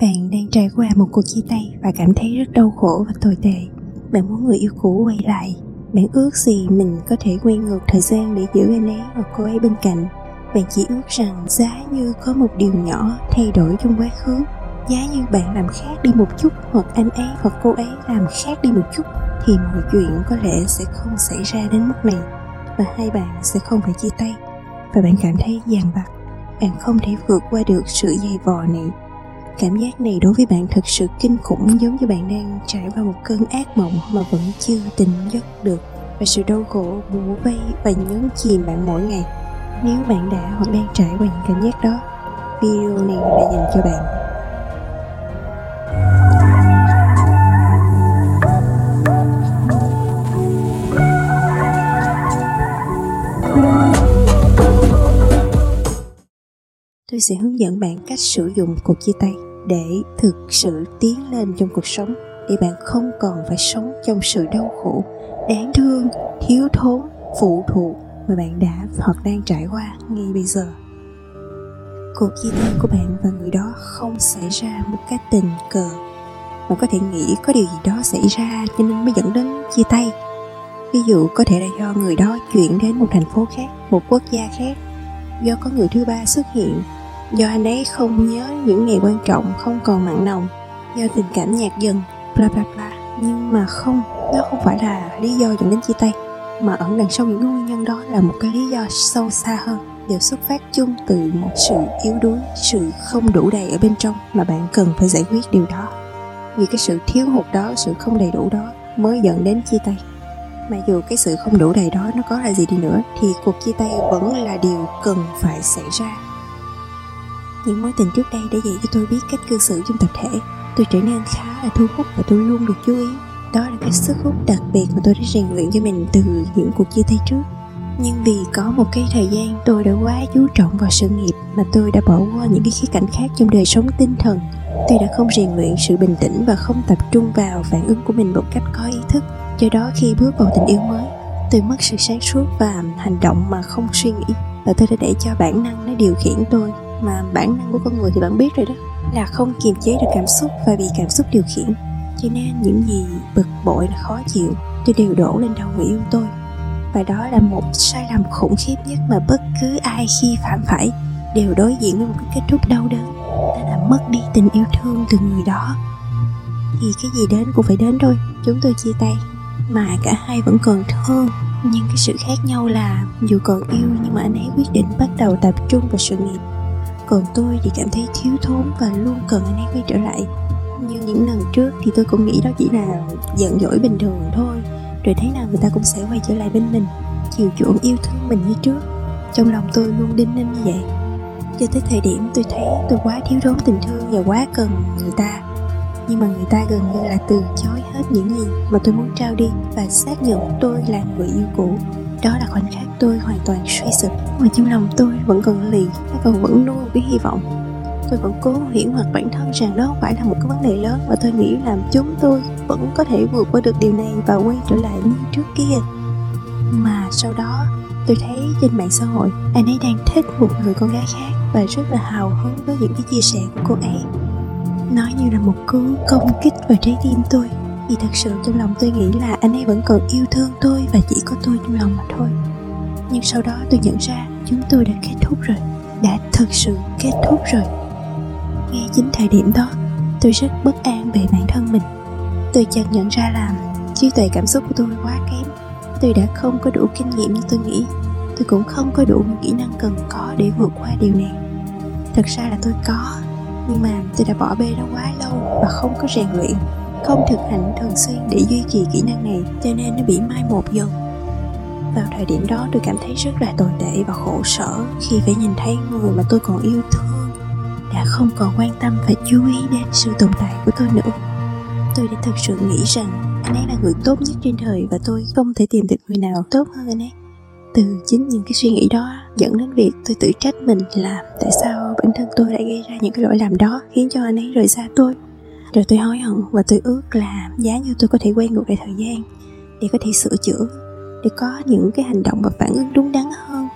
bạn đang trải qua một cuộc chia tay và cảm thấy rất đau khổ và tồi tệ. Bạn muốn người yêu cũ quay lại. Bạn ước gì mình có thể quay ngược thời gian để giữ anh ấy và cô ấy bên cạnh. Bạn chỉ ước rằng giá như có một điều nhỏ thay đổi trong quá khứ. Giá như bạn làm khác đi một chút hoặc anh ấy hoặc cô ấy làm khác đi một chút thì mọi chuyện có lẽ sẽ không xảy ra đến mức này và hai bạn sẽ không phải chia tay. Và bạn cảm thấy dằn vặt. Bạn không thể vượt qua được sự dày vò này cảm giác này đối với bạn thật sự kinh khủng, giống như bạn đang trải qua một cơn ác mộng mà vẫn chưa tỉnh giấc được. Và sự đau khổ bủa vây và nhấn chìm bạn mỗi ngày, nếu bạn đã hoặc đang trải qua những cảm giác đó. Video này là dành cho bạn. Tôi sẽ hướng dẫn bạn cách sử dụng cuộc chia tay để thực sự tiến lên trong cuộc sống để bạn không còn phải sống trong sự đau khổ, đáng thương, thiếu thốn, phụ thuộc mà bạn đã hoặc đang trải qua ngay bây giờ. Cuộc chia tay của bạn và người đó không xảy ra một cách tình cờ, bạn có thể nghĩ có điều gì đó xảy ra cho nên mới dẫn đến chia tay. Ví dụ có thể là do người đó chuyển đến một thành phố khác, một quốc gia khác. Do có người thứ ba xuất hiện do anh ấy không nhớ những ngày quan trọng không còn mặn nồng, do tình cảm nhạt dần, bla bla bla. Nhưng mà không, đó không phải là lý do dẫn đến chia tay, mà ẩn đằng sau những nguyên nhân đó là một cái lý do sâu xa hơn, đều xuất phát chung từ một sự yếu đuối, sự không đủ đầy ở bên trong mà bạn cần phải giải quyết điều đó. Vì cái sự thiếu hụt đó, sự không đầy đủ đó mới dẫn đến chia tay. Mà dù cái sự không đủ đầy đó nó có là gì đi nữa, thì cuộc chia tay vẫn là điều cần phải xảy ra những mối tình trước đây đã dạy cho tôi biết cách cư xử trong tập thể. Tôi trở nên khá là thu hút và tôi luôn được chú ý. Đó là cái sức hút đặc biệt mà tôi đã rèn luyện cho mình từ những cuộc chia tay trước. Nhưng vì có một cái thời gian tôi đã quá chú trọng vào sự nghiệp mà tôi đã bỏ qua những cái khía cạnh khác trong đời sống tinh thần. Tôi đã không rèn luyện sự bình tĩnh và không tập trung vào phản ứng của mình một cách có ý thức. Do đó khi bước vào tình yêu mới, tôi mất sự sáng suốt và hành động mà không suy nghĩ. Và tôi đã để cho bản năng nó điều khiển tôi mà bản năng của con người thì bạn biết rồi đó, là không kiềm chế được cảm xúc và bị cảm xúc điều khiển. Cho nên những gì bực bội là khó chịu, tôi đều đổ lên đầu người yêu tôi. Và đó là một sai lầm khủng khiếp nhất mà bất cứ ai khi phạm phải đều đối diện với một cái kết thúc đau đớn, đó là mất đi tình yêu thương từ người đó. Thì cái gì đến cũng phải đến thôi, chúng tôi chia tay. Mà cả hai vẫn còn thương, nhưng cái sự khác nhau là dù còn yêu nhưng mà anh ấy quyết định bắt đầu tập trung vào sự nghiệp còn tôi thì cảm thấy thiếu thốn và luôn cần anh ấy quay trở lại. Như những lần trước thì tôi cũng nghĩ đó chỉ là giận dỗi bình thường thôi. Rồi thế nào người ta cũng sẽ quay trở lại bên mình, chiều chuộng yêu thương mình như trước. Trong lòng tôi luôn đinh ninh như vậy. Cho tới thời điểm tôi thấy tôi quá thiếu thốn tình thương và quá cần người ta. Nhưng mà người ta gần như là từ chối hết những gì mà tôi muốn trao đi và xác nhận tôi là người yêu cũ đó là khoảnh khắc tôi hoàn toàn suy sụp. Mà trong lòng tôi vẫn còn lì nó còn vẫn nuôi một cái hy vọng. Tôi vẫn cố hiển hoặc bản thân rằng đó không phải là một cái vấn đề lớn và tôi nghĩ là chúng tôi vẫn có thể vượt qua được điều này và quay trở lại như trước kia. Mà sau đó, tôi thấy trên mạng xã hội, anh ấy đang thích một người con gái khác và rất là hào hứng với những cái chia sẻ của cô ấy. Nói như là một cú công kích vào trái tim tôi vì thật sự trong lòng tôi nghĩ là anh ấy vẫn còn yêu thương tôi và chỉ có tôi trong lòng mà thôi. Nhưng sau đó tôi nhận ra chúng tôi đã kết thúc rồi. Đã thực sự kết thúc rồi. Ngay chính thời điểm đó, tôi rất bất an về bản thân mình. Tôi chợt nhận ra là trí tuệ cảm xúc của tôi quá kém. Tôi đã không có đủ kinh nghiệm như tôi nghĩ. Tôi cũng không có đủ kỹ năng cần có để vượt qua điều này. Thật ra là tôi có, nhưng mà tôi đã bỏ bê nó quá lâu và không có rèn luyện không thực hành thường xuyên để duy trì kỹ năng này, cho nên nó bị mai một dần. Vào thời điểm đó, tôi cảm thấy rất là tồi tệ và khổ sở khi phải nhìn thấy người mà tôi còn yêu thương đã không còn quan tâm và chú ý đến sự tồn tại của tôi nữa. Tôi đã thực sự nghĩ rằng anh ấy là người tốt nhất trên đời và tôi không thể tìm được người nào tốt hơn anh ấy. Từ chính những cái suy nghĩ đó dẫn đến việc tôi tự trách mình là tại sao bản thân tôi lại gây ra những cái lỗi làm đó khiến cho anh ấy rời xa tôi rồi tôi hối hận và tôi ước là giá như tôi có thể quay ngược lại thời gian để có thể sửa chữa, để có những cái hành động và phản ứng đúng đắn hơn.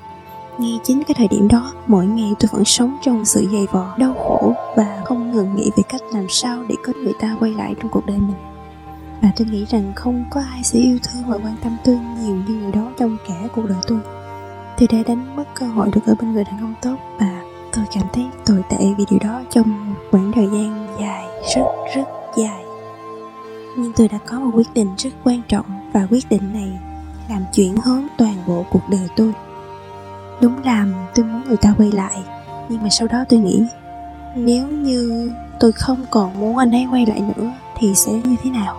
Ngay chính cái thời điểm đó, mỗi ngày tôi vẫn sống trong sự dày vò, đau khổ và không ngừng nghĩ về cách làm sao để có người ta quay lại trong cuộc đời mình. Và tôi nghĩ rằng không có ai sẽ yêu thương và quan tâm tôi nhiều như người đó trong cả cuộc đời tôi. Tôi đã đánh mất cơ hội được ở bên người đàn ông tốt và tôi cảm thấy tồi tệ vì điều đó trong một khoảng thời gian dài, rất rất dài. Nhưng tôi đã có một quyết định rất quan trọng và quyết định này làm chuyển hướng toàn bộ cuộc đời tôi. Đúng làm tôi muốn người ta quay lại, nhưng mà sau đó tôi nghĩ, nếu như tôi không còn muốn anh ấy quay lại nữa thì sẽ như thế nào?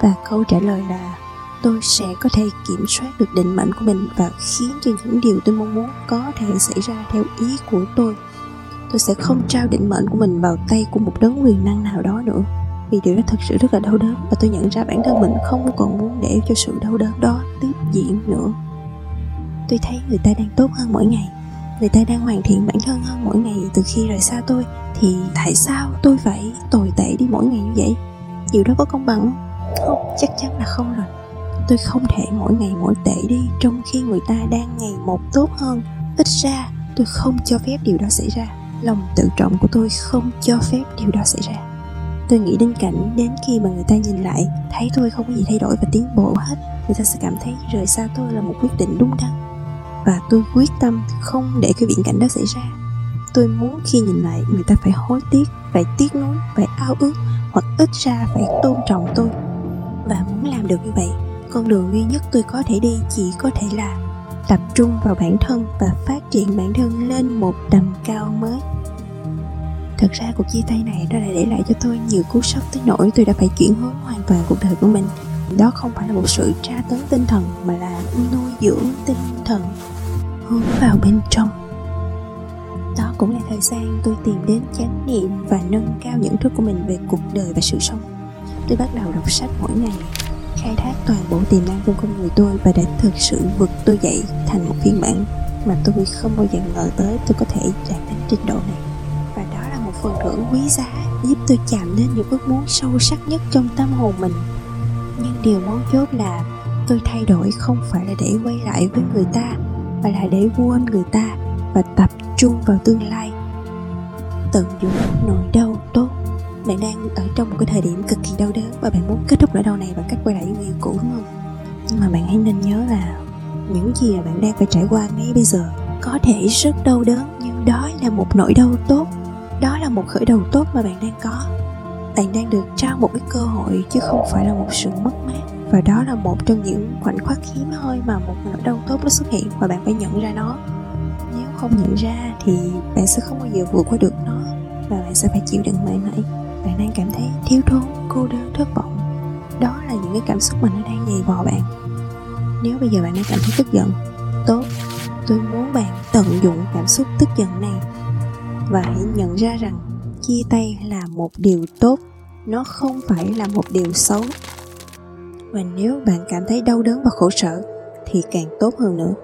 Và câu trả lời là, tôi sẽ có thể kiểm soát được định mệnh của mình và khiến cho những điều tôi mong muốn có thể xảy ra theo ý của tôi tôi sẽ không trao định mệnh của mình vào tay của một đấng quyền năng nào đó nữa. Vì điều đó thật sự rất là đau đớn, và tôi nhận ra bản thân mình không còn muốn để cho sự đau đớn đó tiếp diễn nữa. Tôi thấy người ta đang tốt hơn mỗi ngày. Người ta đang hoàn thiện bản thân hơn mỗi ngày. Từ khi rời xa tôi, thì tại sao tôi phải tồi tệ đi mỗi ngày như vậy? Điều đó có công bằng không? Không, chắc chắn là không rồi. Tôi không thể mỗi ngày mỗi tệ đi trong khi người ta đang ngày một tốt hơn. Ít ra, tôi không cho phép điều đó xảy ra lòng tự trọng của tôi không cho phép điều đó xảy ra. Tôi nghĩ đến cảnh đến khi mà người ta nhìn lại, thấy tôi không có gì thay đổi và tiến bộ hết, người ta sẽ cảm thấy rời xa tôi là một quyết định đúng đắn. Và tôi quyết tâm không để cái viễn cảnh đó xảy ra. Tôi muốn khi nhìn lại, người ta phải hối tiếc, phải tiếc nuối, phải ao ước, hoặc ít ra phải tôn trọng tôi. Và muốn làm được như vậy, con đường duy nhất tôi có thể đi chỉ có thể là tập trung vào bản thân và phát triển bản thân lên một tầm cao mới. Thật ra cuộc chia tay này đã để lại cho tôi nhiều cú sốc tới nỗi tôi đã phải chuyển hướng hoàn toàn cuộc đời của mình. Đó không phải là một sự tra tấn tinh thần, mà là nuôi dưỡng tinh thần hướng vào bên trong. Đó cũng là thời gian tôi tìm đến chánh niệm và nâng cao nhận thức của mình về cuộc đời và sự sống. Tôi bắt đầu đọc sách mỗi ngày toàn bộ tiềm năng trong con người tôi và đã thực sự vực tôi dậy thành một phiên bản mà tôi không bao giờ ngờ tới tôi có thể đạt đến trình độ này. Và đó là một phần thưởng quý giá giúp tôi chạm đến những ước muốn sâu sắc nhất trong tâm hồn mình. Nhưng điều mấu chốt là tôi thay đổi không phải là để quay lại với người ta, mà là để quên người ta và tập trung vào tương lai. Tận dụng nỗi đau tốt bạn đang ở trong một cái thời điểm cực kỳ đau đớn và bạn muốn kết thúc nỗi đau này bằng cách quay lại với người yêu cũ, đúng không? Nhưng mà bạn hãy nên nhớ là những gì mà bạn đang phải trải qua ngay bây giờ có thể rất đau đớn, nhưng đó là một nỗi đau tốt. Đó là một khởi đầu tốt mà bạn đang có. Bạn đang được trao một cái cơ hội chứ không phải là một sự mất mát. Và đó là một trong những khoảnh khắc hiếm hoi mà một nỗi đau tốt nó xuất hiện và bạn phải nhận ra nó. Nếu không nhận ra thì bạn sẽ không bao giờ vượt qua được nó và bạn sẽ phải chịu đựng mãi mãi bạn đang cảm thấy thiếu thốn, cô đơn, thất vọng. Đó là những cái cảm xúc mà nó đang dày vò bạn. Nếu bây giờ bạn đang cảm thấy tức giận, tốt. Tôi muốn bạn tận dụng cảm xúc tức giận này và hãy nhận ra rằng chia tay là một điều tốt, nó không phải là một điều xấu. Và nếu bạn cảm thấy đau đớn và khổ sở, thì càng tốt hơn nữa.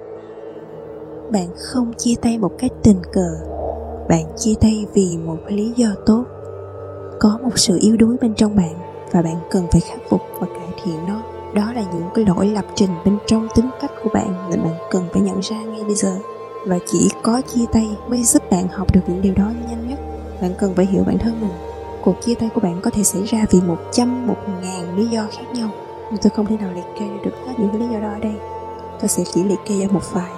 Bạn không chia tay một cách tình cờ, bạn chia tay vì một lý do tốt có một sự yếu đuối bên trong bạn và bạn cần phải khắc phục và cải thiện nó. Đó là những cái lỗi lập trình bên trong tính cách của bạn mà bạn cần phải nhận ra ngay bây giờ. Và chỉ có chia tay mới giúp bạn học được những điều đó nhanh nhất. Bạn cần phải hiểu bản thân mình. Cuộc chia tay của bạn có thể xảy ra vì một trăm, một ngàn lý do khác nhau, nhưng tôi không thể nào liệt kê được hết những lý do đó ở đây. Tôi sẽ chỉ liệt kê ra một vài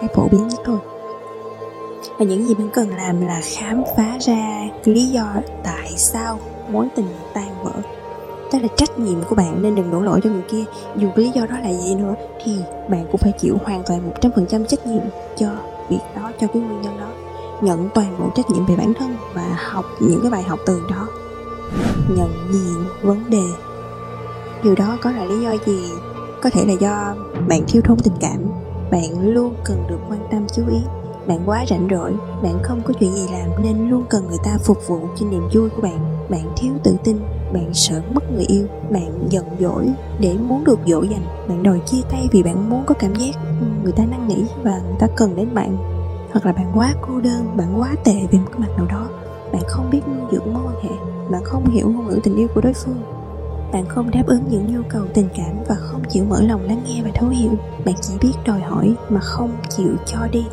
cái phổ biến nhất thôi và những gì bạn cần làm là khám phá ra lý do tại sao mối tình tan vỡ. Đó là trách nhiệm của bạn nên đừng đổ lỗi cho người kia. Dù lý do đó là gì nữa, thì bạn cũng phải chịu hoàn toàn một trăm phần trăm trách nhiệm cho việc đó, cho cái nguyên nhân đó. Nhận toàn bộ trách nhiệm về bản thân và học những cái bài học từ đó. Nhận diện vấn đề. Điều đó có là lý do gì? Có thể là do bạn thiếu thốn tình cảm. Bạn luôn cần được quan tâm, chú ý bạn quá rảnh rỗi, bạn không có chuyện gì làm nên luôn cần người ta phục vụ cho niềm vui của bạn. Bạn thiếu tự tin, bạn sợ mất người yêu, bạn giận dỗi để muốn được dỗ dành. Bạn đòi chia tay vì bạn muốn có cảm giác người ta năn nỉ và người ta cần đến bạn. Hoặc là bạn quá cô đơn, bạn quá tệ về một cái mặt nào đó. Bạn không biết nuôi dưỡng mối quan hệ, bạn không hiểu ngôn ngữ tình yêu của đối phương. Bạn không đáp ứng những nhu cầu tình cảm và không chịu mở lòng lắng nghe và thấu hiểu. Bạn chỉ biết đòi hỏi mà không chịu cho đi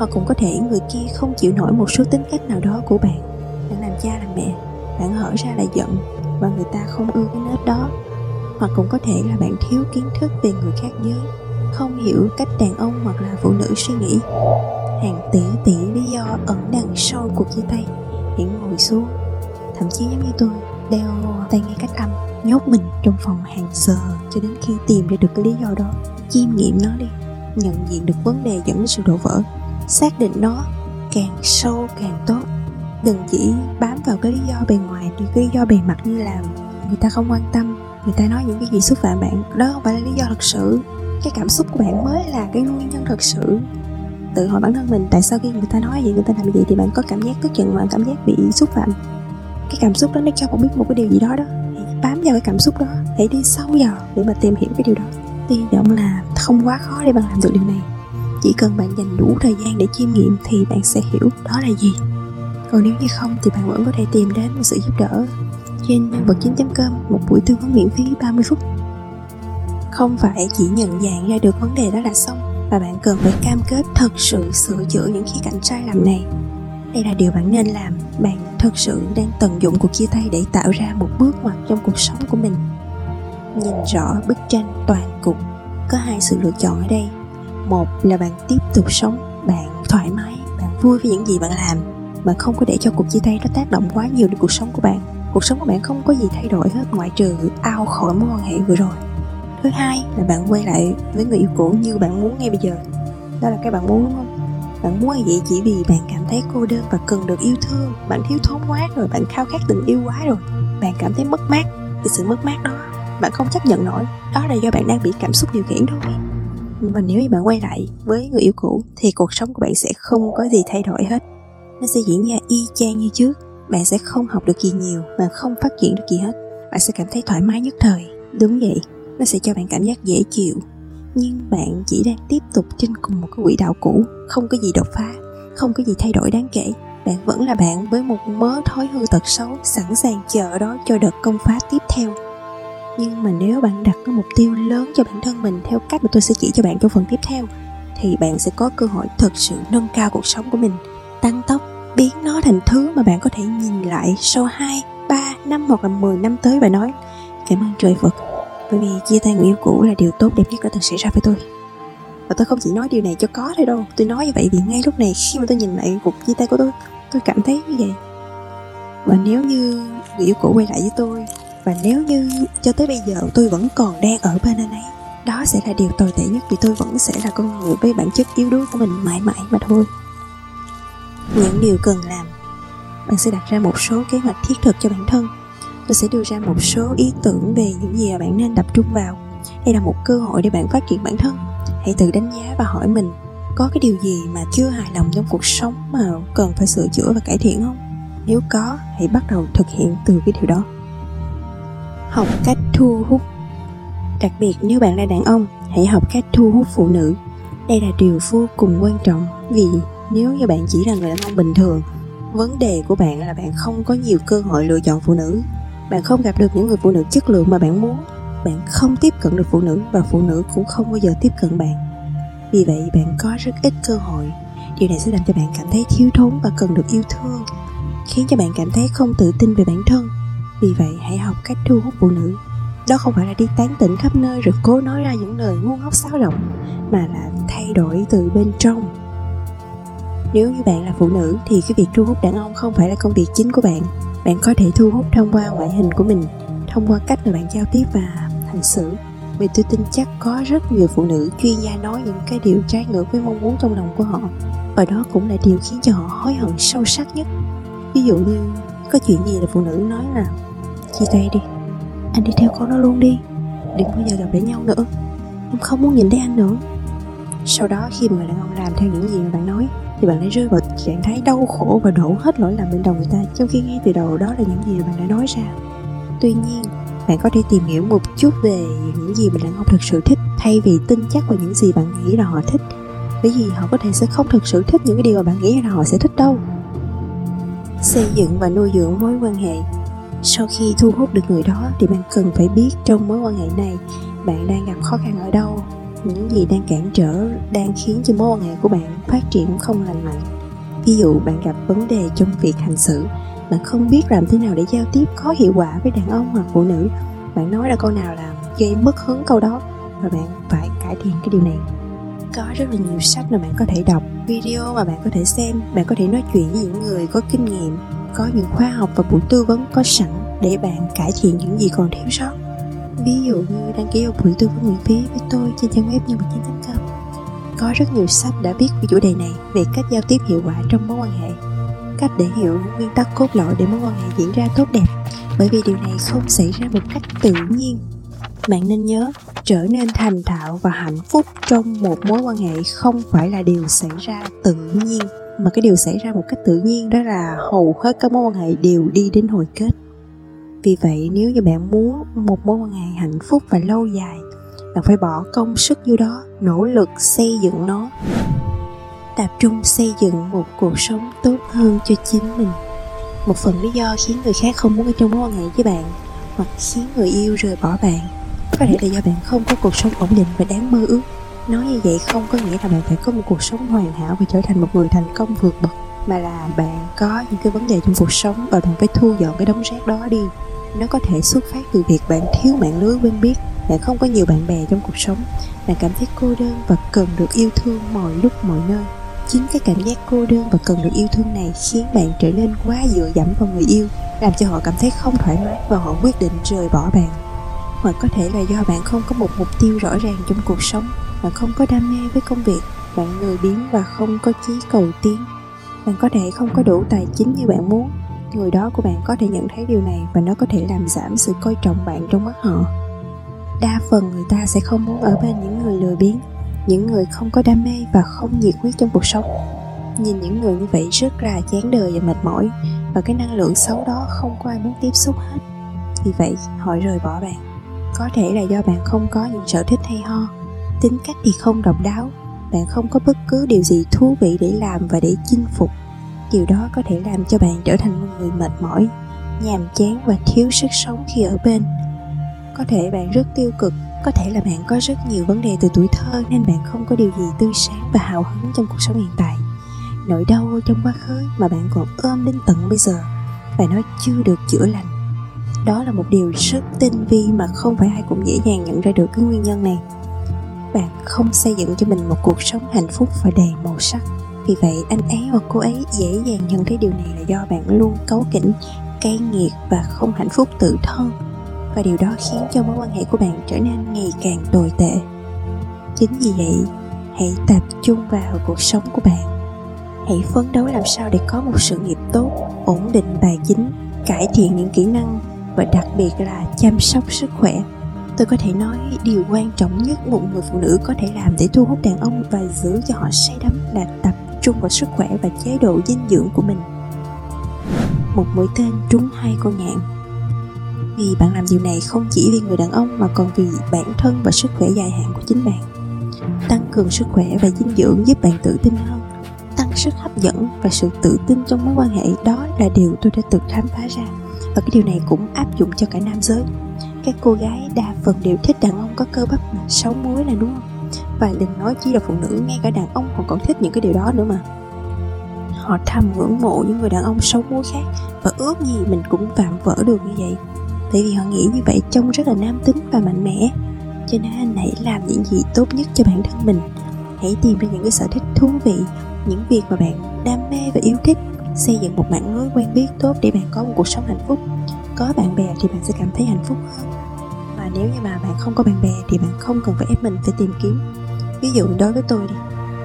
hoặc cũng có thể người kia không chịu nổi một số tính cách nào đó của bạn. Bạn làm cha làm mẹ, bạn hở ra là giận và người ta không ưa cái nết đó. Hoặc cũng có thể là bạn thiếu kiến thức về người khác giới, không hiểu cách đàn ông hoặc là phụ nữ suy nghĩ. Hàng tỷ tỷ lý do ẩn đằng sau cuộc chia tay, hãy ngồi xuống. Thậm chí giống như tôi, đeo tai nghe cách âm, nhốt mình trong phòng hàng giờ cho đến khi tìm ra được cái lý do đó. Chiêm nghiệm nó đi, nhận diện được vấn đề dẫn đến sự đổ vỡ xác định nó càng sâu càng tốt. Đừng chỉ bám vào cái lý do bề ngoài thì cái lý do bề mặt như là người ta không quan tâm, người ta nói những cái gì xúc phạm bạn. Đó không phải là lý do thật sự. Cái cảm xúc của bạn mới là cái nguyên nhân thật sự tự hỏi bản thân mình, tại sao khi người ta nói gì người ta làm gì thì bạn có cảm giác tức giận bạn cảm giác bị xúc phạm. Cái cảm xúc đó nó cho bạn biết một cái điều gì đó đó. Hãy bám vào cái cảm xúc đó, hãy đi sâu vào để mà tìm hiểu cái điều đó. Hy vọng là không quá khó để bạn làm được điều này chỉ cần bạn dành đủ thời gian để chiêm nghiệm thì bạn sẽ hiểu đó là gì. Còn nếu như không thì bạn vẫn có thể tìm đến một sự giúp đỡ trên nhân vật 9.com một buổi tư vấn miễn phí 30 phút. Không phải chỉ nhận dạng ra được vấn đề đó là xong và bạn cần phải cam kết thật sự sửa chữa những khía cạnh sai lầm này. Đây là điều bạn nên làm. Bạn thật sự đang tận dụng cuộc chia tay để tạo ra một bước ngoặt trong cuộc sống của mình. Nhìn rõ bức tranh toàn cục, có hai sự lựa chọn ở đây? Một là bạn tiếp tục sống, bạn thoải mái, bạn vui với những gì bạn làm bạn không có để cho cuộc chia tay nó tác động quá nhiều đến cuộc sống của bạn. Cuộc sống của bạn không có gì thay đổi hết ngoại trừ ao khỏi mối quan hệ vừa rồi. Thứ hai là bạn quay lại với người yêu cũ như bạn muốn ngay bây giờ. Đó là cái bạn muốn, đúng không? Bạn muốn vậy chỉ vì bạn cảm thấy cô đơn và cần được yêu thương. Bạn thiếu thốn quá rồi, bạn khao khát tình yêu quá rồi. Bạn cảm thấy mất mát, cái sự mất mát đó, bạn không chấp nhận nổi. Đó là do bạn đang bị cảm xúc điều khiển thôi và nếu như bạn quay lại với người yêu cũ, thì cuộc sống của bạn sẽ không có gì thay đổi hết. Nó sẽ diễn ra y chang như trước. Bạn sẽ không học được gì nhiều và không phát triển được gì hết. Bạn sẽ cảm thấy thoải mái nhất thời. Đúng vậy, nó sẽ cho bạn cảm giác dễ chịu. Nhưng bạn chỉ đang tiếp tục trên cùng một cái quỹ đạo cũ, không có gì đột phá, không có gì thay đổi đáng kể. Bạn vẫn là bạn với một mớ thói hư tật xấu, sẵn sàng chờ đó cho đợt công phá tiếp theo nhưng mà nếu bạn đặt cái mục tiêu lớn cho bản thân mình theo cách mà tôi sẽ chỉ cho bạn trong phần tiếp theo thì bạn sẽ có cơ hội thực sự nâng cao cuộc sống của mình tăng tốc biến nó thành thứ mà bạn có thể nhìn lại sau 2, 3 năm hoặc là 10 năm tới và nói cảm ơn trời Phật bởi vì chia tay người yêu cũ là điều tốt đẹp nhất đã từng xảy ra với tôi. Và tôi không chỉ nói điều này cho có thôi đâu tôi nói như vậy vì ngay lúc này khi mà tôi nhìn lại cuộc chia tay của tôi tôi cảm thấy như vậy. Và nếu như người yêu cũ quay lại với tôi và nếu như cho tới bây giờ tôi vẫn còn đang ở bên anh ấy, đó sẽ là điều tồi tệ nhất vì tôi vẫn sẽ là con người với bản chất yếu đuối của mình mãi mãi mà thôi. Những điều cần làm, bạn sẽ đặt ra một số kế hoạch thiết thực cho bản thân. Tôi sẽ đưa ra một số ý tưởng về những gì mà bạn nên tập trung vào. Đây là một cơ hội để bạn phát triển bản thân. Hãy tự đánh giá và hỏi mình, có cái điều gì mà chưa hài lòng trong cuộc sống mà cần phải sửa chữa và cải thiện không? Nếu có, hãy bắt đầu thực hiện từ cái điều đó học cách thu hút. Đặc biệt nếu bạn là đàn ông, hãy học cách thu hút phụ nữ. Đây là điều vô cùng quan trọng, vì nếu như bạn chỉ là người đàn ông bình thường, vấn đề của bạn là bạn không có nhiều cơ hội lựa chọn phụ nữ. Bạn không gặp được những người phụ nữ chất lượng mà bạn muốn. Bạn không tiếp cận được phụ nữ và phụ nữ cũng không bao giờ tiếp cận bạn. Vì vậy, bạn có rất ít cơ hội. Điều này sẽ làm cho bạn cảm thấy thiếu thốn và cần được yêu thương, khiến cho bạn cảm thấy không tự tin về bản thân vì vậy, hãy học cách thu hút phụ nữ. Đó không phải là đi tán tỉnh khắp nơi rồi cố nói ra những lời ngu ngốc xáo động, mà là thay đổi từ bên trong. Nếu như bạn là phụ nữ, thì cái việc thu hút đàn ông không phải là công việc chính của bạn. Bạn có thể thu hút thông qua ngoại hình của mình, thông qua cách mà bạn giao tiếp và hành xử. Vì tôi tin chắc có rất nhiều phụ nữ chuyên gia nói những cái điều trái ngược với mong muốn trong lòng của họ. Và đó cũng là điều khiến cho họ hối hận sâu sắc nhất. Ví dụ như, có chuyện gì là phụ nữ nói là chia tay đi. Anh đi theo con nó luôn đi. Đừng bao giờ gặp lại nhau nữa. Em không muốn nhìn thấy anh nữa. Sau đó khi mà người đàn ông làm theo những gì mà bạn nói, thì bạn lại rơi vào trạng thái đau khổ và đổ hết lỗi lầm bên đầu người ta, trong khi ngay từ đầu đó là những gì mà bạn đã nói ra. Tuy nhiên, bạn có thể tìm hiểu một chút về những gì mình đàn ông thực sự thích, thay vì tin chắc vào những gì bạn nghĩ là họ thích. Bởi vì họ có thể sẽ không thực sự thích những cái điều mà bạn nghĩ là họ sẽ thích đâu. Xây dựng và nuôi dưỡng mối quan hệ sau khi thu hút được người đó thì bạn cần phải biết trong mối quan hệ này bạn đang gặp khó khăn ở đâu. Những gì đang cản trở, đang khiến cho mối quan hệ của bạn phát triển không lành mạnh. Ví dụ bạn gặp vấn đề trong việc hành xử, bạn không biết làm thế nào để giao tiếp có hiệu quả với đàn ông hoặc phụ nữ. Bạn nói ra câu nào là gây mất hứng câu đó và bạn phải cải thiện cái điều này. Có rất là nhiều sách mà bạn có thể đọc, video mà bạn có thể xem, bạn có thể nói chuyện với những người có kinh nghiệm có những khóa học và buổi tư vấn có sẵn để bạn cải thiện những gì còn thiếu sót. Ví dụ như đăng ký một buổi tư vấn miễn phí với tôi trên trang web nhân vật chính com có rất nhiều sách đã viết về chủ đề này về cách giao tiếp hiệu quả trong mối quan hệ, cách để hiểu những nguyên tắc cốt lõi để mối quan hệ diễn ra tốt đẹp. Bởi vì điều này không xảy ra một cách tự nhiên. Bạn nên nhớ, trở nên thành thạo và hạnh phúc trong một mối quan hệ không phải là điều xảy ra tự nhiên mà cái điều xảy ra một cách tự nhiên đó là hầu hết các mối quan hệ đều đi đến hồi kết. Vì vậy, nếu như bạn muốn một mối quan hệ hạnh phúc và lâu dài, bạn phải bỏ công sức vô đó, nỗ lực xây dựng nó. Tập trung xây dựng một cuộc sống tốt hơn cho chính mình. Một phần lý do khiến người khác không muốn ở trong mối quan hệ với bạn, hoặc khiến người yêu rời bỏ bạn, có thể là do bạn không có cuộc sống ổn định và đáng mơ ước nói như vậy không có nghĩa là bạn phải có một cuộc sống hoàn hảo và trở thành một người thành công vượt bậc, mà là bạn có những cái vấn đề trong cuộc sống và bạn phải thu dọn cái đống rác đó đi. Nó có thể xuất phát từ việc bạn thiếu mạng lưới quen biết, bạn không có nhiều bạn bè trong cuộc sống, bạn cảm thấy cô đơn và cần được yêu thương mọi lúc, mọi nơi. Chính cái cảm giác cô đơn và cần được yêu thương này khiến bạn trở nên quá dựa dẫm vào người yêu, làm cho họ cảm thấy không thoải mái và họ quyết định rời bỏ bạn hoặc có thể là do bạn không có một mục tiêu rõ ràng trong cuộc sống bạn không có đam mê với công việc, bạn lười biếng và không có chí cầu tiến. Bạn có thể không có đủ tài chính như bạn muốn. Người đó của bạn có thể nhận thấy điều này và nó có thể làm giảm sự coi trọng bạn trong mắt họ. Đa phần người ta sẽ không muốn ở bên những người lười biếng, những người không có đam mê và không nhiệt huyết trong cuộc sống. Nhìn những người như vậy rất là chán đời và mệt mỏi, và cái năng lượng xấu đó không có ai muốn tiếp xúc hết. Vì vậy, họ rời bỏ bạn có thể là do bạn không có những sở thích hay ho. Tính cách thì không độc đáo. Bạn không có bất cứ điều gì thú vị để làm và để chinh phục. Điều đó có thể làm cho bạn trở thành một người mệt mỏi, nhàm chán và thiếu sức sống khi ở bên. Có thể bạn rất tiêu cực, có thể là bạn có rất nhiều vấn đề từ tuổi thơ nên bạn không có điều gì tươi sáng và hào hứng trong cuộc sống hiện tại. Nỗi đau trong quá khứ mà bạn còn ôm đến tận bây giờ, và nó chưa được chữa lành đó là một điều rất tinh vi mà không phải ai cũng dễ dàng nhận ra được cái nguyên nhân này. Bạn không xây dựng cho mình một cuộc sống hạnh phúc và đầy màu sắc. Vì vậy, anh ấy hoặc cô ấy dễ dàng nhận thấy điều này là do bạn luôn cấu kỉnh, cay nghiệt và không hạnh phúc tự thân. Và điều đó khiến cho mối quan hệ của bạn trở nên ngày càng tồi tệ. Chính vì vậy, hãy tập trung vào cuộc sống của bạn. Hãy phấn đấu làm sao để có một sự nghiệp tốt, ổn định tài chính, cải thiện những kỹ năng và đặc biệt là chăm sóc sức khỏe. Tôi có thể nói điều quan trọng nhất một người phụ nữ có thể làm để thu hút đàn ông và giữ cho họ say đắm là tập trung vào sức khỏe và chế độ dinh dưỡng của mình. Một mũi tên trúng hai con nhạn. Vì bạn làm điều này không chỉ vì người đàn ông mà còn vì bản thân và sức khỏe dài hạn của chính bạn. Tăng cường sức khỏe và dinh dưỡng giúp bạn tự tin hơn, tăng sức hấp dẫn và sự tự tin trong mối quan hệ. Đó là điều tôi đã từng khám phá ra và cái điều này cũng áp dụng cho cả nam giới. Các cô gái đa phần đều thích đàn ông có cơ bắp mà sáu múi là đúng không? Và đừng nói chỉ là phụ nữ, ngay cả đàn ông còn còn thích những cái điều đó nữa mà. Họ thầm ngưỡng mộ những người đàn ông xấu múi khác và ước gì mình cũng vạm vỡ được như vậy. Tại vì họ nghĩ như vậy trông rất là nam tính và mạnh mẽ. Cho nên hãy làm những gì tốt nhất cho bản thân mình. Hãy tìm ra những cái sở thích thú vị, những việc mà bạn đam mê và yêu thích xây dựng một mạng lưới quen biết tốt để bạn có một cuộc sống hạnh phúc. Có bạn bè thì bạn sẽ cảm thấy hạnh phúc hơn. Mà nếu như mà bạn không có bạn bè thì bạn không cần phải ép mình phải tìm kiếm. Ví dụ đối với tôi đi,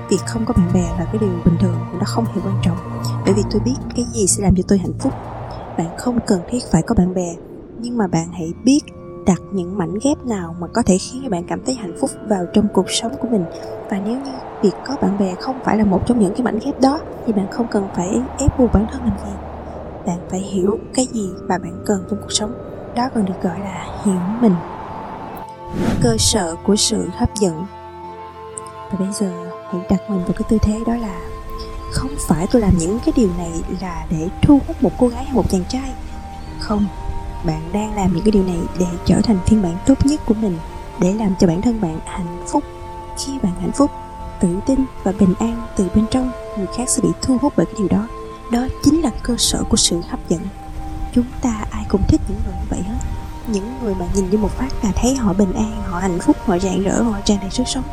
việc không có bạn bè là cái điều bình thường nó không hề quan trọng. Bởi vì tôi biết cái gì sẽ làm cho tôi hạnh phúc. Bạn không cần thiết phải có bạn bè, nhưng mà bạn hãy biết đặt những mảnh ghép nào mà có thể khiến cho bạn cảm thấy hạnh phúc vào trong cuộc sống của mình? Và nếu như việc có bạn bè không phải là một trong những cái mảnh ghép đó, thì bạn không cần phải ép buộc bản thân làm gì bạn phải hiểu cái gì mà bạn cần trong cuộc sống. Đó còn được gọi là hiểu mình. Cơ sở của sự hấp dẫn. Và bây giờ hãy đặt mình vào cái tư thế đó là không phải tôi làm những cái điều này là để thu hút một cô gái hay một chàng trai. Không bạn đang làm những cái điều này để trở thành phiên bản tốt nhất của mình, để làm cho bản thân bạn hạnh phúc. Khi bạn hạnh phúc, tự tin và bình an từ bên trong, người khác sẽ bị thu hút bởi cái điều đó. Đó chính là cơ sở của sự hấp dẫn. Chúng ta ai cũng thích những người như vậy hết. Những người mà nhìn vô một phát là thấy họ bình an, họ hạnh phúc, họ rạng rỡ, họ tràn đầy sức sống.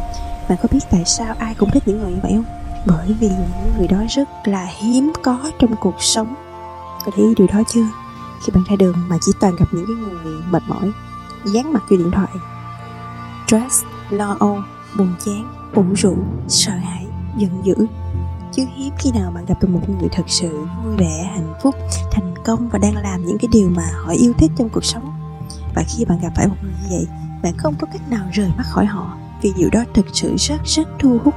Bạn có biết tại sao ai cũng thích những người như vậy không? Bởi vì những người đó rất là hiếm có trong cuộc sống. Có thấy điều đó chưa? Khi bạn ra đường mà chỉ toàn gặp những cái người mệt mỏi. Dán mặt vô điện thoại. Stress lo âu, buồn chán, ủ rượu sợ hãi, giận dữ. Chứ hiếm khi nào bạn gặp được một người thật sự vui vẻ, hạnh phúc, thành công và đang làm những cái điều mà họ yêu thích trong cuộc sống. Và khi bạn gặp phải một người như vậy, bạn không có cách nào rời mắt khỏi họ vì điều đó thực sự rất rất thu hút.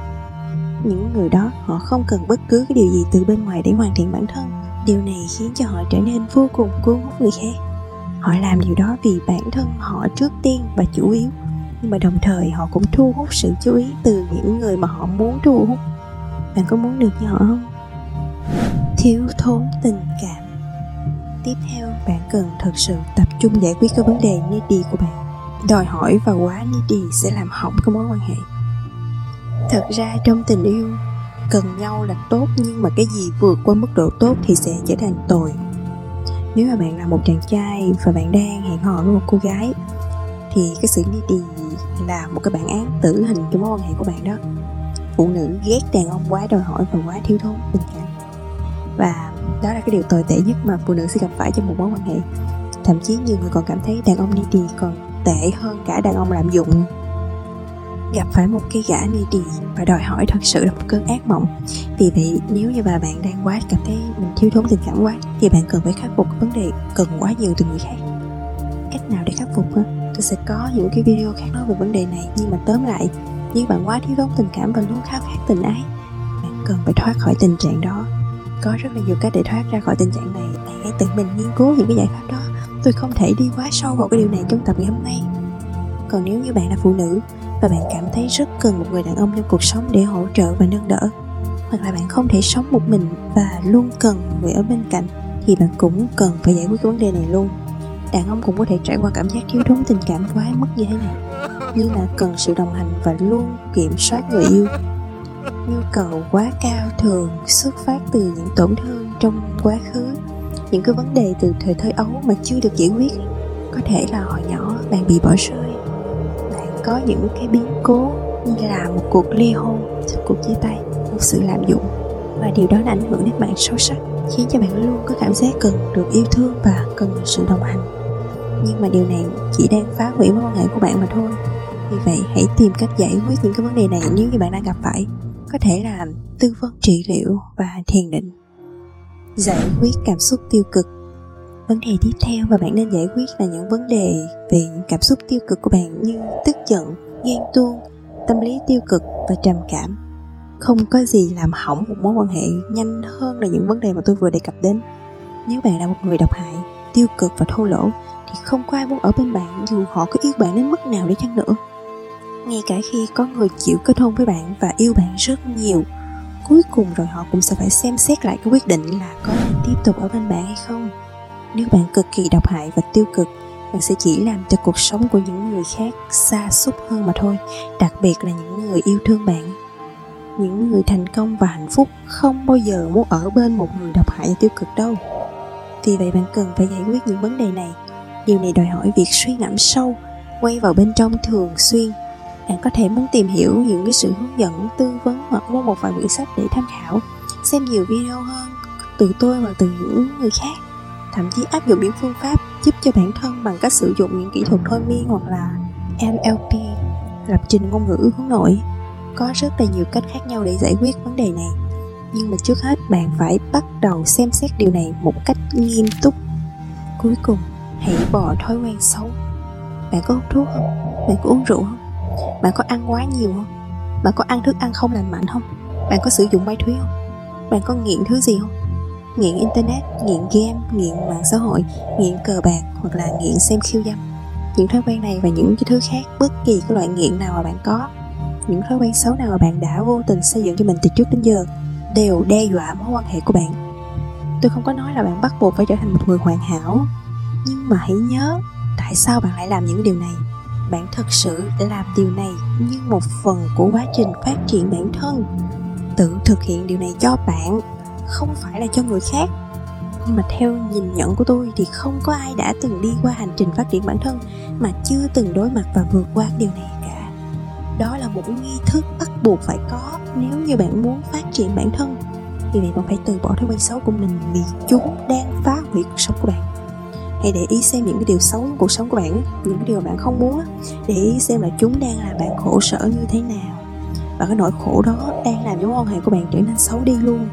Những người đó, họ không cần bất cứ cái điều gì từ bên ngoài để hoàn thiện bản thân điều này khiến cho họ trở nên vô cùng cuốn hút người khác. Họ làm điều đó vì bản thân họ trước tiên và chủ yếu. Nhưng mà đồng thời, họ cũng thu hút sự chú ý từ những người mà họ muốn thu hút. Bạn có muốn được như họ không? Thiếu thốn tình cảm. Tiếp theo, bạn cần thật sự tập trung giải quyết các vấn đề needy của bạn. Đòi hỏi và quá needy sẽ làm hỏng các mối quan hệ. Thật ra, trong tình yêu cần nhau là tốt, nhưng mà cái gì vượt qua mức độ tốt thì sẽ trở thành tồi nếu mà bạn là một chàng trai và bạn đang hẹn hò với một cô gái, thì cái sự đi needy là một cái bản án tử hình cho mối quan hệ của bạn đó. Phụ nữ ghét đàn ông quá đòi hỏi và quá thiếu thốn tình cảm và đó là cái điều tồi tệ nhất mà phụ nữ sẽ gặp phải trong một mối quan hệ. Thậm chí nhiều người còn cảm thấy đàn ông đi needy còn tệ hơn cả đàn ông lạm dụng gặp phải một cái gã needy và đòi hỏi thật sự là một cơn ác mộng. Vì vậy, nếu như bà bạn đang quá cảm thấy mình thiếu thốn tình cảm quá, thì bạn cần phải khắc phục vấn đề cần quá nhiều từ người khác. Cách nào để khắc phục ha tôi sẽ có những cái video khác nói về vấn đề này, nhưng mà tóm lại, nếu bạn quá thiếu thốn tình cảm và luôn khao khát tình ái, bạn cần phải thoát khỏi tình trạng đó. Có rất là nhiều cách để thoát ra khỏi tình trạng này. Bạn hãy tự mình nghiên cứu những cái giải pháp đó. Tôi không thể đi quá sâu vào cái điều này trong tập ngày hôm nay. Còn nếu như bạn là phụ nữ và bạn cảm thấy rất cần một người đàn ông trong cuộc sống để hỗ trợ và nâng đỡ. Hoặc là bạn không thể sống một mình và luôn cần người ở bên cạnh, thì bạn cũng cần phải giải quyết vấn đề này luôn. Đàn ông cũng có thể trải qua cảm giác thiếu thốn, tình cảm quá mức như thế này. Như là cần sự đồng hành và luôn kiểm soát người yêu. Nhu cầu quá cao thường xuất phát từ những tổn thương trong quá khứ, những cái vấn đề từ thời thơ ấu mà chưa được giải quyết. Có thể là hồi nhỏ bạn bị bỏ rơi có những cái biến cố như là một cuộc ly hôn, một cuộc chia tay, một sự lạm dụng. Và điều đó đã ảnh hưởng đến bạn sâu sắc, khiến cho bạn luôn có cảm giác cần được yêu thương và cần sự đồng hành. Nhưng mà điều này chỉ đang phá hủy mối quan hệ của bạn mà thôi. Vì vậy, hãy tìm cách giải quyết những cái vấn đề này nếu như bạn đang gặp phải. Có thể là tư vấn trị liệu và thiền định. Giải quyết cảm xúc tiêu cực vấn đề tiếp theo mà bạn nên giải quyết là những vấn đề về những cảm xúc tiêu cực của bạn như tức giận, ghen tuông, tâm lý tiêu cực và trầm cảm. Không có gì làm hỏng một mối quan hệ nhanh hơn là những vấn đề mà tôi vừa đề cập đến. Nếu bạn là một người độc hại, tiêu cực và thô lỗ, thì không có ai muốn ở bên bạn dù họ có yêu bạn đến mức nào đi chăng nữa. Ngay cả khi có người chịu kết hôn với bạn và yêu bạn rất nhiều, cuối cùng rồi họ cũng sẽ phải xem xét lại cái quyết định là có nên tiếp tục ở bên bạn hay không nếu bạn cực kỳ độc hại và tiêu cực, bạn sẽ chỉ làm cho cuộc sống của những người khác xa xúc hơn mà thôi, đặc biệt là những người yêu thương bạn. Những người thành công và hạnh phúc không bao giờ muốn ở bên một người độc hại và tiêu cực đâu. Vì vậy bạn cần phải giải quyết những vấn đề này. Điều này đòi hỏi việc suy ngẫm sâu, quay vào bên trong thường xuyên. Bạn có thể muốn tìm hiểu những cái sự hướng dẫn, tư vấn hoặc mua một vài quyển sách để tham khảo, xem nhiều video hơn từ tôi hoặc từ những người khác thậm chí áp dụng những phương pháp giúp cho bản thân bằng cách sử dụng những kỹ thuật thôi miên hoặc là NLP lập trình ngôn ngữ hướng nội. Có rất là nhiều cách khác nhau để giải quyết vấn đề này. Nhưng mà trước hết, bạn phải bắt đầu xem xét điều này một cách nghiêm túc. Cuối cùng, hãy bỏ thói quen xấu. Bạn có hút thuốc không? Bạn có uống rượu không? Bạn có ăn quá nhiều không? Bạn có ăn thức ăn không lành mạnh không? Bạn có sử dụng ma túy không? Bạn có nghiện thứ gì không? Nghiện internet, nghiện game, nghiện mạng xã hội, nghiện cờ bạc hoặc là nghiện xem khiêu dâm. Những thói quen này và những cái thứ khác, bất kỳ cái loại nghiện nào mà bạn có, những thói quen xấu nào mà bạn đã vô tình xây dựng cho mình từ trước đến giờ, đều đe dọa mối quan hệ của bạn. Tôi không có nói là bạn bắt buộc phải trở thành một người hoàn hảo, nhưng mà hãy nhớ tại sao bạn lại làm những điều này. Bạn thực sự làm điều này như một phần của quá trình phát triển bản thân. Tự thực hiện điều này cho bạn không phải là cho người khác. Nhưng mà theo nhìn nhận của tôi thì không có ai đã từng đi qua hành trình phát triển bản thân mà chưa từng đối mặt và vượt qua điều này cả. Đó là một nghi thức bắt buộc phải có. Nếu như bạn muốn phát triển bản thân thì bạn phải từ bỏ thói quen xấu của mình vì chúng đang phá hủy cuộc sống của bạn. Hãy để ý xem những cái điều xấu trong cuộc sống của bạn, những cái điều bạn không muốn để ý xem là chúng đang làm bạn khổ sở như thế nào. Và cái nỗi khổ đó đang làm cho mối quan hệ của bạn trở nên xấu đi luôn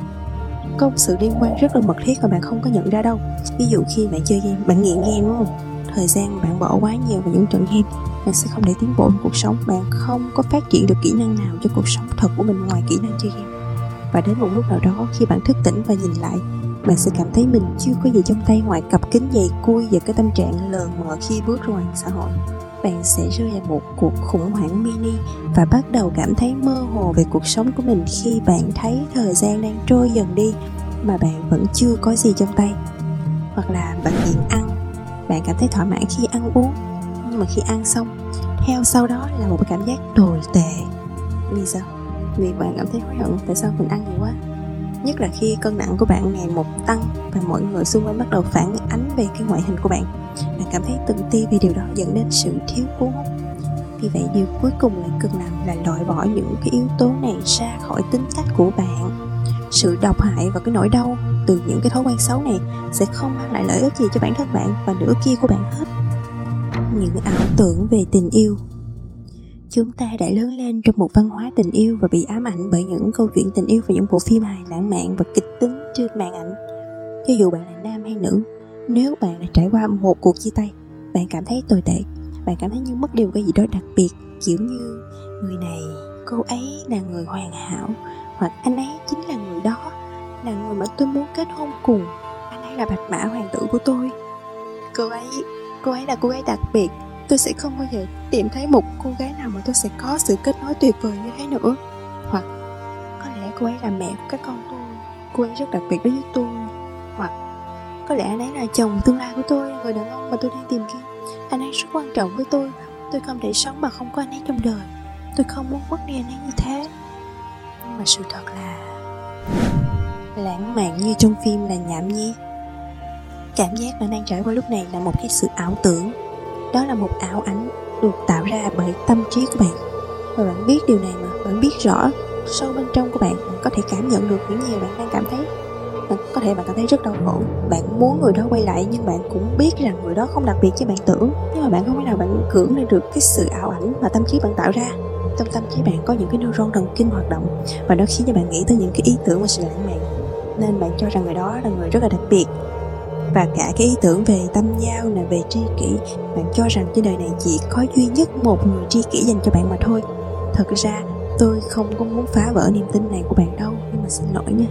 có một sự liên quan rất là mật thiết mà bạn không có nhận ra đâu. Ví dụ khi bạn chơi game, bạn nghiện game đúng không? Thời gian bạn bỏ quá nhiều vào những trận game, bạn sẽ không để tiến bộ trong cuộc sống. Bạn không có phát triển được kỹ năng nào cho cuộc sống thật của mình ngoài kỹ năng chơi game. Và đến một lúc nào đó, khi bạn thức tỉnh và nhìn lại, bạn sẽ cảm thấy mình chưa có gì trong tay ngoài cặp kính dày cui và cái tâm trạng lờ mờ khi bước ra ngoài xã hội bạn sẽ rơi vào một cuộc khủng hoảng mini và bắt đầu cảm thấy mơ hồ về cuộc sống của mình khi bạn thấy thời gian đang trôi dần đi mà bạn vẫn chưa có gì trong tay. Hoặc là bạn nghiện ăn. Bạn cảm thấy thỏa mãn khi ăn uống, nhưng mà khi ăn xong, theo sau đó là một cảm giác tồi tệ. Vì sao? Vì bạn cảm thấy hối hận tại sao mình ăn nhiều quá nhất là khi cân nặng của bạn ngày một tăng và mọi người xung quanh bắt đầu phản ánh về cái ngoại hình của bạn. Bạn cảm thấy tự ti vì điều đó dẫn đến sự thiếu cuốn hút vì vậy, điều cuối cùng bạn cần làm là loại bỏ những cái yếu tố này ra khỏi tính cách của bạn. Sự độc hại và cái nỗi đau từ những cái thói quen xấu này sẽ không mang lại lợi ích gì cho bản thân bạn và nửa kia của bạn hết. Những ảo tưởng về tình yêu chúng ta đã lớn lên trong một văn hóa tình yêu và bị ám ảnh bởi những câu chuyện tình yêu và những bộ phim hài lãng mạn và kịch tính trên màn ảnh. Cho dù bạn là nam hay nữ, nếu bạn đã trải qua một cuộc chia tay, bạn cảm thấy tồi tệ, bạn cảm thấy như mất điều cái gì đó đặc biệt, kiểu như người này, cô ấy là người hoàn hảo, hoặc anh ấy chính là người đó, là người mà tôi muốn kết hôn cùng, anh ấy là bạch mã hoàng tử của tôi. Cô ấy cô ấy là cô ấy đặc biệt tôi sẽ không bao giờ tìm thấy một cô gái nào mà tôi sẽ có sự kết nối tuyệt vời như thế nữa. Hoặc có lẽ cô ấy là mẹ của các con tôi, cô ấy rất đặc biệt đối với tôi. Hoặc có lẽ anh ấy là chồng tương lai của tôi, người đàn ông mà tôi đang tìm kiếm. Anh ấy rất quan trọng với tôi tôi không thể sống mà không có anh ấy trong đời. Tôi không muốn mất đi anh ấy như thế. Nhưng mà sự thật là lãng mạn như trong phim là nhảm nhí. Cảm giác bạn đang trải qua lúc này là một cái sự ảo tưởng đó là một ảo ảnh được tạo ra bởi tâm trí của bạn. Và bạn biết điều này mà, bạn biết rõ sâu bên trong của bạn bạn có thể cảm nhận được những gì bạn đang cảm thấy. Bạn có thể bạn cảm thấy rất đau khổ. Bạn muốn người đó quay lại nhưng bạn cũng biết rằng người đó không đặc biệt như bạn tưởng. Nhưng mà bạn không biết nào bạn cưỡng lên được cái sự ảo ảnh mà tâm trí bạn tạo ra. Trong tâm trí bạn có những cái neuron thần kinh hoạt động và nó khiến cho bạn nghĩ tới những cái ý tưởng và sự lãng mạn. Nên bạn cho rằng người đó là người rất là đặc biệt và cả cái ý tưởng về tâm giao là về tri kỷ. Bạn cho rằng trên đời này chỉ có duy nhất một người tri kỷ dành cho bạn mà thôi. Thật ra, tôi không có muốn phá vỡ niềm tin này của bạn đâu, nhưng mà xin lỗi nha.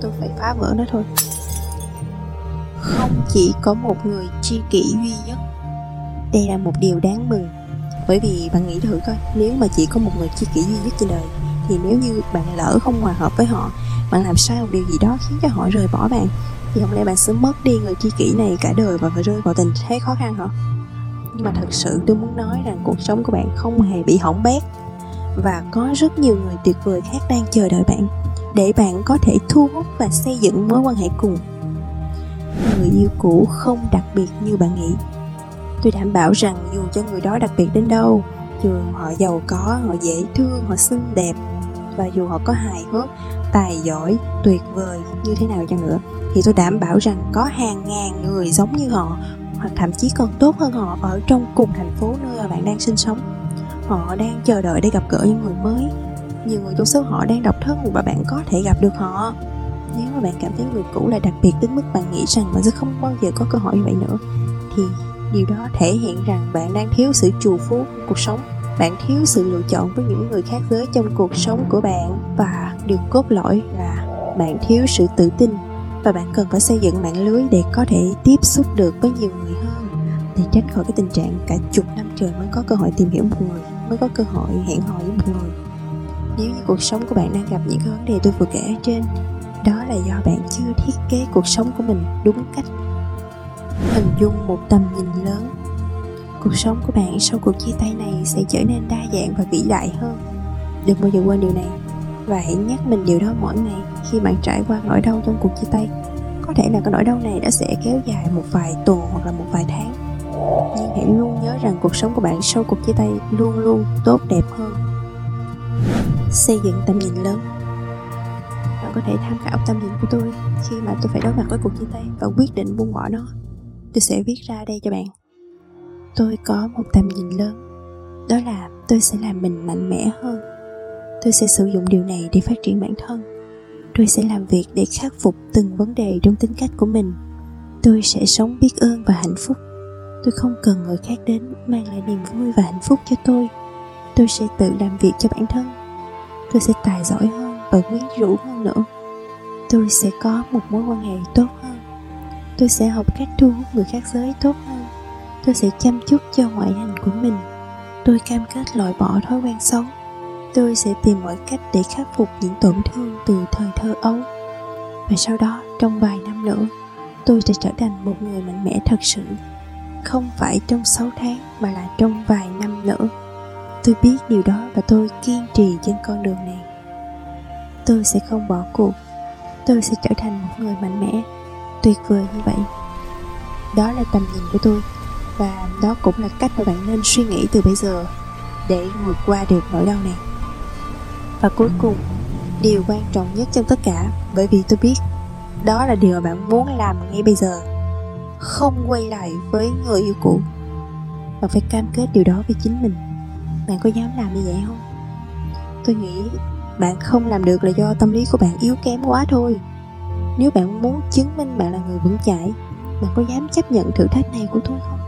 Tôi phải phá vỡ nó thôi. Không chỉ có một người tri kỷ duy nhất. Đây là một điều đáng mừng. Bởi vì bạn nghĩ thử coi, nếu mà chỉ có một người tri kỷ duy nhất trên đời, thì nếu như bạn lỡ không hòa hợp với họ, bạn làm sai một điều gì đó khiến cho họ rời bỏ bạn? Thì không lẽ bạn sẽ mất đi người chi kỷ này cả đời và phải rơi vào tình thế khó khăn hả? Nhưng mà thật sự tôi muốn nói rằng cuộc sống của bạn không hề bị hỏng bét. Và có rất nhiều người tuyệt vời khác đang chờ đợi bạn để bạn có thể thu hút và xây dựng mối quan hệ cùng. Người yêu cũ không đặc biệt như bạn nghĩ. Tôi đảm bảo rằng dù cho người đó đặc biệt đến đâu, dù họ giàu có, họ dễ thương, họ xinh đẹp, và dù họ có hài hước, tài giỏi, tuyệt vời như thế nào chăng nữa thì tôi đảm bảo rằng có hàng ngàn người giống như họ, hoặc thậm chí còn tốt hơn họ ở trong cùng thành phố nơi mà bạn đang sinh sống. Họ đang chờ đợi để gặp gỡ những người mới. Nhiều người trong số họ đang độc thân và bạn có thể gặp được họ. Nếu mà bạn cảm thấy người cũ là đặc biệt đến mức bạn nghĩ rằng bạn sẽ không bao giờ có cơ hội như vậy nữa, thì điều đó thể hiện rằng bạn đang thiếu sự trù phú của cuộc sống. Bạn thiếu sự lựa chọn với những người khác giới trong cuộc sống của bạn. Và điều cốt lõi là bạn thiếu sự tự tin và bạn cần phải xây dựng mạng lưới để có thể tiếp xúc được với nhiều người hơn để tránh khỏi cái tình trạng cả chục năm trời mới có cơ hội tìm hiểu một người, mới có cơ hội hẹn hò với một người. Nếu như cuộc sống của bạn đang gặp những cái vấn đề tôi vừa kể ở trên, đó là do bạn chưa thiết kế cuộc sống của mình đúng cách. Hình dung một tầm nhìn lớn. Cuộc sống của bạn sau cuộc chia tay này sẽ trở nên đa dạng và vĩ đại hơn. Đừng bao giờ quên điều này và hãy nhắc mình điều đó mỗi ngày khi bạn trải qua nỗi đau trong cuộc chia tay. Có thể là cái nỗi đau này đã sẽ kéo dài một vài tuần hoặc là một vài tháng. Nhưng hãy luôn nhớ rằng cuộc sống của bạn sau cuộc chia tay luôn luôn tốt đẹp hơn. Xây dựng tầm nhìn lớn. Bạn có thể tham khảo tầm nhìn của tôi khi mà tôi phải đối mặt với cuộc chia tay và quyết định buông bỏ nó. Tôi sẽ viết ra đây cho bạn. Tôi có một tầm nhìn lớn. Đó là tôi sẽ làm mình mạnh mẽ hơn tôi sẽ sử dụng điều này để phát triển bản thân. Tôi sẽ làm việc để khắc phục từng vấn đề trong tính cách của mình. Tôi sẽ sống biết ơn và hạnh phúc. Tôi không cần người khác đến mang lại niềm vui và hạnh phúc cho tôi. Tôi sẽ tự làm việc cho bản thân. Tôi sẽ tài giỏi hơn và quyến rũ hơn nữa. Tôi sẽ có một mối quan hệ tốt hơn. Tôi sẽ học cách thu hút người khác giới tốt hơn. Tôi sẽ chăm chút cho ngoại hình của mình. Tôi cam kết loại bỏ thói quen xấu tôi sẽ tìm mọi cách để khắc phục những tổn thương từ thời thơ ấu. Và sau đó, trong vài năm nữa, tôi sẽ trở thành một người mạnh mẽ thật sự. Không phải trong 6 tháng, mà là trong vài năm nữa. Tôi biết điều đó và tôi kiên trì trên con đường này. Tôi sẽ không bỏ cuộc. Tôi sẽ trở thành một người mạnh mẽ. Tuyệt vời như vậy. Đó là tầm nhìn của tôi. Và đó cũng là cách mà bạn nên suy nghĩ từ bây giờ để vượt qua được nỗi đau này và cuối cùng, điều quan trọng nhất trong tất cả, bởi vì tôi biết, đó là điều mà bạn muốn làm ngay bây giờ. Không quay lại với người yêu cũ bạn phải cam kết điều đó với chính mình. Bạn có dám làm như vậy không? Tôi nghĩ bạn không làm được là do tâm lý của bạn yếu kém quá thôi. Nếu bạn muốn chứng minh bạn là người vững chãi, bạn có dám chấp nhận thử thách này của tôi không?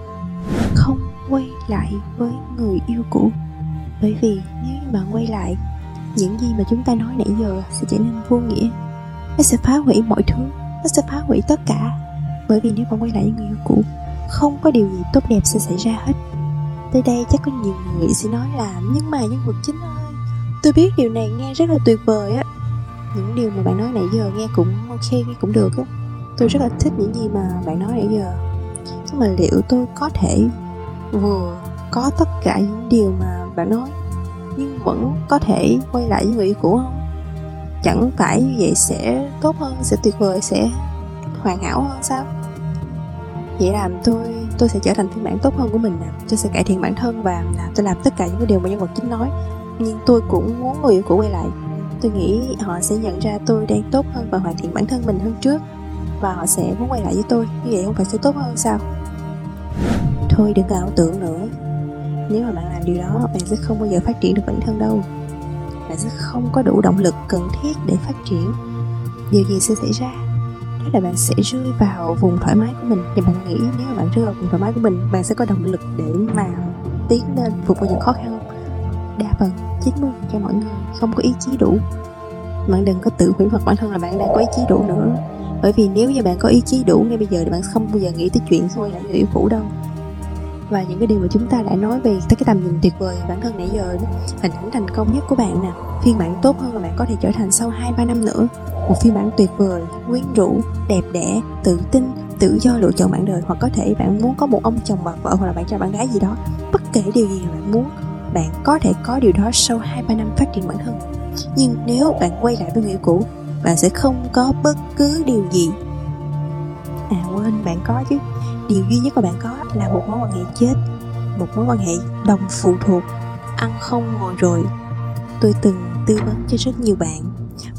Không quay lại với người yêu cũ, bởi vì nếu bạn quay lại những gì mà chúng ta nói nãy giờ sẽ trở nên vô nghĩa. Nó sẽ phá hủy mọi thứ, nó sẽ phá hủy tất cả. Bởi vì nếu bạn quay lại với người yêu cũ, không có điều gì tốt đẹp sẽ xảy ra hết. Tới đây chắc có nhiều người sẽ nói là nhưng mà nhân vật chính ơi, tôi biết điều này nghe rất là tuyệt vời á. Những điều mà bạn nói nãy giờ nghe cũng ok, nghe cũng được á. Tôi rất là thích những gì mà bạn nói nãy giờ. Nhưng mà liệu tôi có thể, vừa, có tất cả những điều mà bạn nói nhưng vẫn có thể quay lại với người yêu cũ không? Chẳng phải như vậy sẽ tốt hơn, sẽ tuyệt vời, sẽ hoàn hảo hơn sao? Vậy làm tôi tôi sẽ trở thành phiên bản tốt hơn của mình nè. Tôi sẽ cải thiện bản thân và là tôi làm tất cả những cái điều mà nhân vật chính nói. Nhưng tôi cũng muốn người yêu cũ quay lại. Tôi nghĩ họ sẽ nhận ra tôi đang tốt hơn và hoàn thiện bản thân mình hơn trước. Và họ sẽ muốn quay lại với tôi. Như vậy không phải sẽ tốt hơn sao? Thôi đừng ảo tưởng nữa nếu mà bạn làm điều đó, bạn sẽ không bao giờ phát triển được bản thân đâu. Bạn sẽ không có đủ động lực cần thiết để phát triển. Điều gì sẽ xảy ra? Đó là bạn sẽ rơi vào vùng thoải mái của mình. Thì bạn nghĩ nếu mà bạn rơi vào vùng thoải mái của mình, bạn sẽ có động lực để mà tiến lên vượt qua những khó khăn. Đa phần 90 cho mọi người, không có ý chí đủ. Bạn đừng có tự hủy hoặc bản thân là bạn đang có ý chí đủ nữa. Bởi vì nếu như bạn có ý chí đủ ngay bây giờ thì bạn không bao giờ nghĩ tới chuyện quay lại người yêu cũ đâu và những cái điều mà chúng ta đã nói về tới cái tầm nhìn tuyệt vời bản thân nãy giờ đó, hình ảnh thành công nhất của bạn nè, phiên bản tốt hơn là bạn có thể trở thành sau 2 ba năm nữa. Một phiên bản tuyệt vời, quyến rũ, đẹp đẽ, tự tin, tự do lựa chọn bạn đời, hoặc có thể bạn muốn có một ông chồng bà vợ hoặc là bạn trai bạn gái gì đó. Bất kể điều gì mà bạn muốn, bạn có thể có điều đó sau 2 ba năm phát triển bản thân. Nhưng nếu bạn quay lại với người cũ, bạn sẽ không có bất cứ điều gì. À quên, bạn có chứ điều duy nhất mà bạn có là một mối quan hệ chết, một mối quan hệ đồng phụ thuộc. Ăn không ngồi rồi. Tôi từng tư vấn cho rất nhiều bạn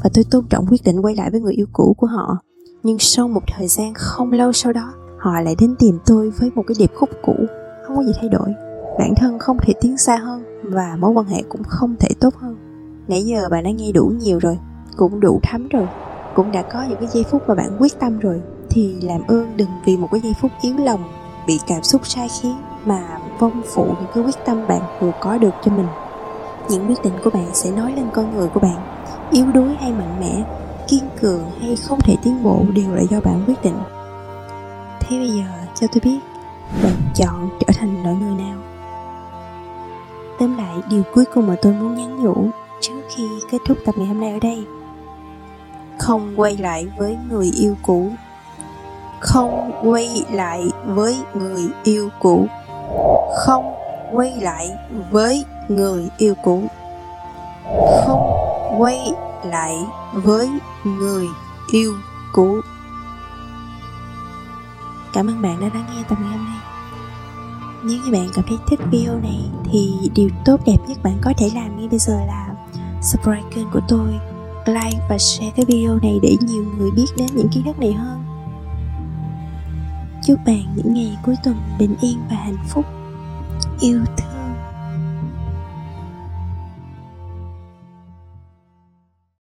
và tôi tôn trọng quyết định quay lại với người yêu cũ của họ. Nhưng sau một thời gian không lâu sau đó, họ lại đến tìm tôi với một cái điệp khúc cũ. Không có gì thay đổi. Bản thân không thể tiến xa hơn và mối quan hệ cũng không thể tốt hơn. Nãy giờ bạn đã nghe đủ nhiều rồi, cũng đủ thấm rồi, cũng đã có những cái giây phút mà bạn quyết tâm rồi thì làm ơn đừng vì một cái giây phút yếu lòng, bị cảm xúc sai khiến mà vong phụ những cái quyết tâm bạn vừa có được cho mình. Những quyết định của bạn sẽ nói lên con người của bạn. Yếu đuối hay mạnh mẽ, kiên cường hay không thể tiến bộ đều là do bạn quyết định. Thế bây giờ, cho tôi biết, bạn chọn trở thành loại người nào? Tóm lại, điều cuối cùng mà tôi muốn nhắn nhủ trước khi kết thúc tập ngày hôm nay ở đây. Không quay lại với người yêu cũ không quay lại với người yêu cũ. Không quay lại với người yêu cũ. Không quay lại với người yêu cũ. Cảm ơn bạn đã lắng nghe tập ngày hôm nay. Nếu như bạn cảm thấy thích video này, thì điều tốt đẹp nhất bạn có thể làm ngay bây giờ là subscribe kênh của tôi, like và share cái video này để nhiều người biết đến những kiến thức này hơn chúc bạn những ngày cuối tuần bình yên và hạnh phúc. Yêu thương.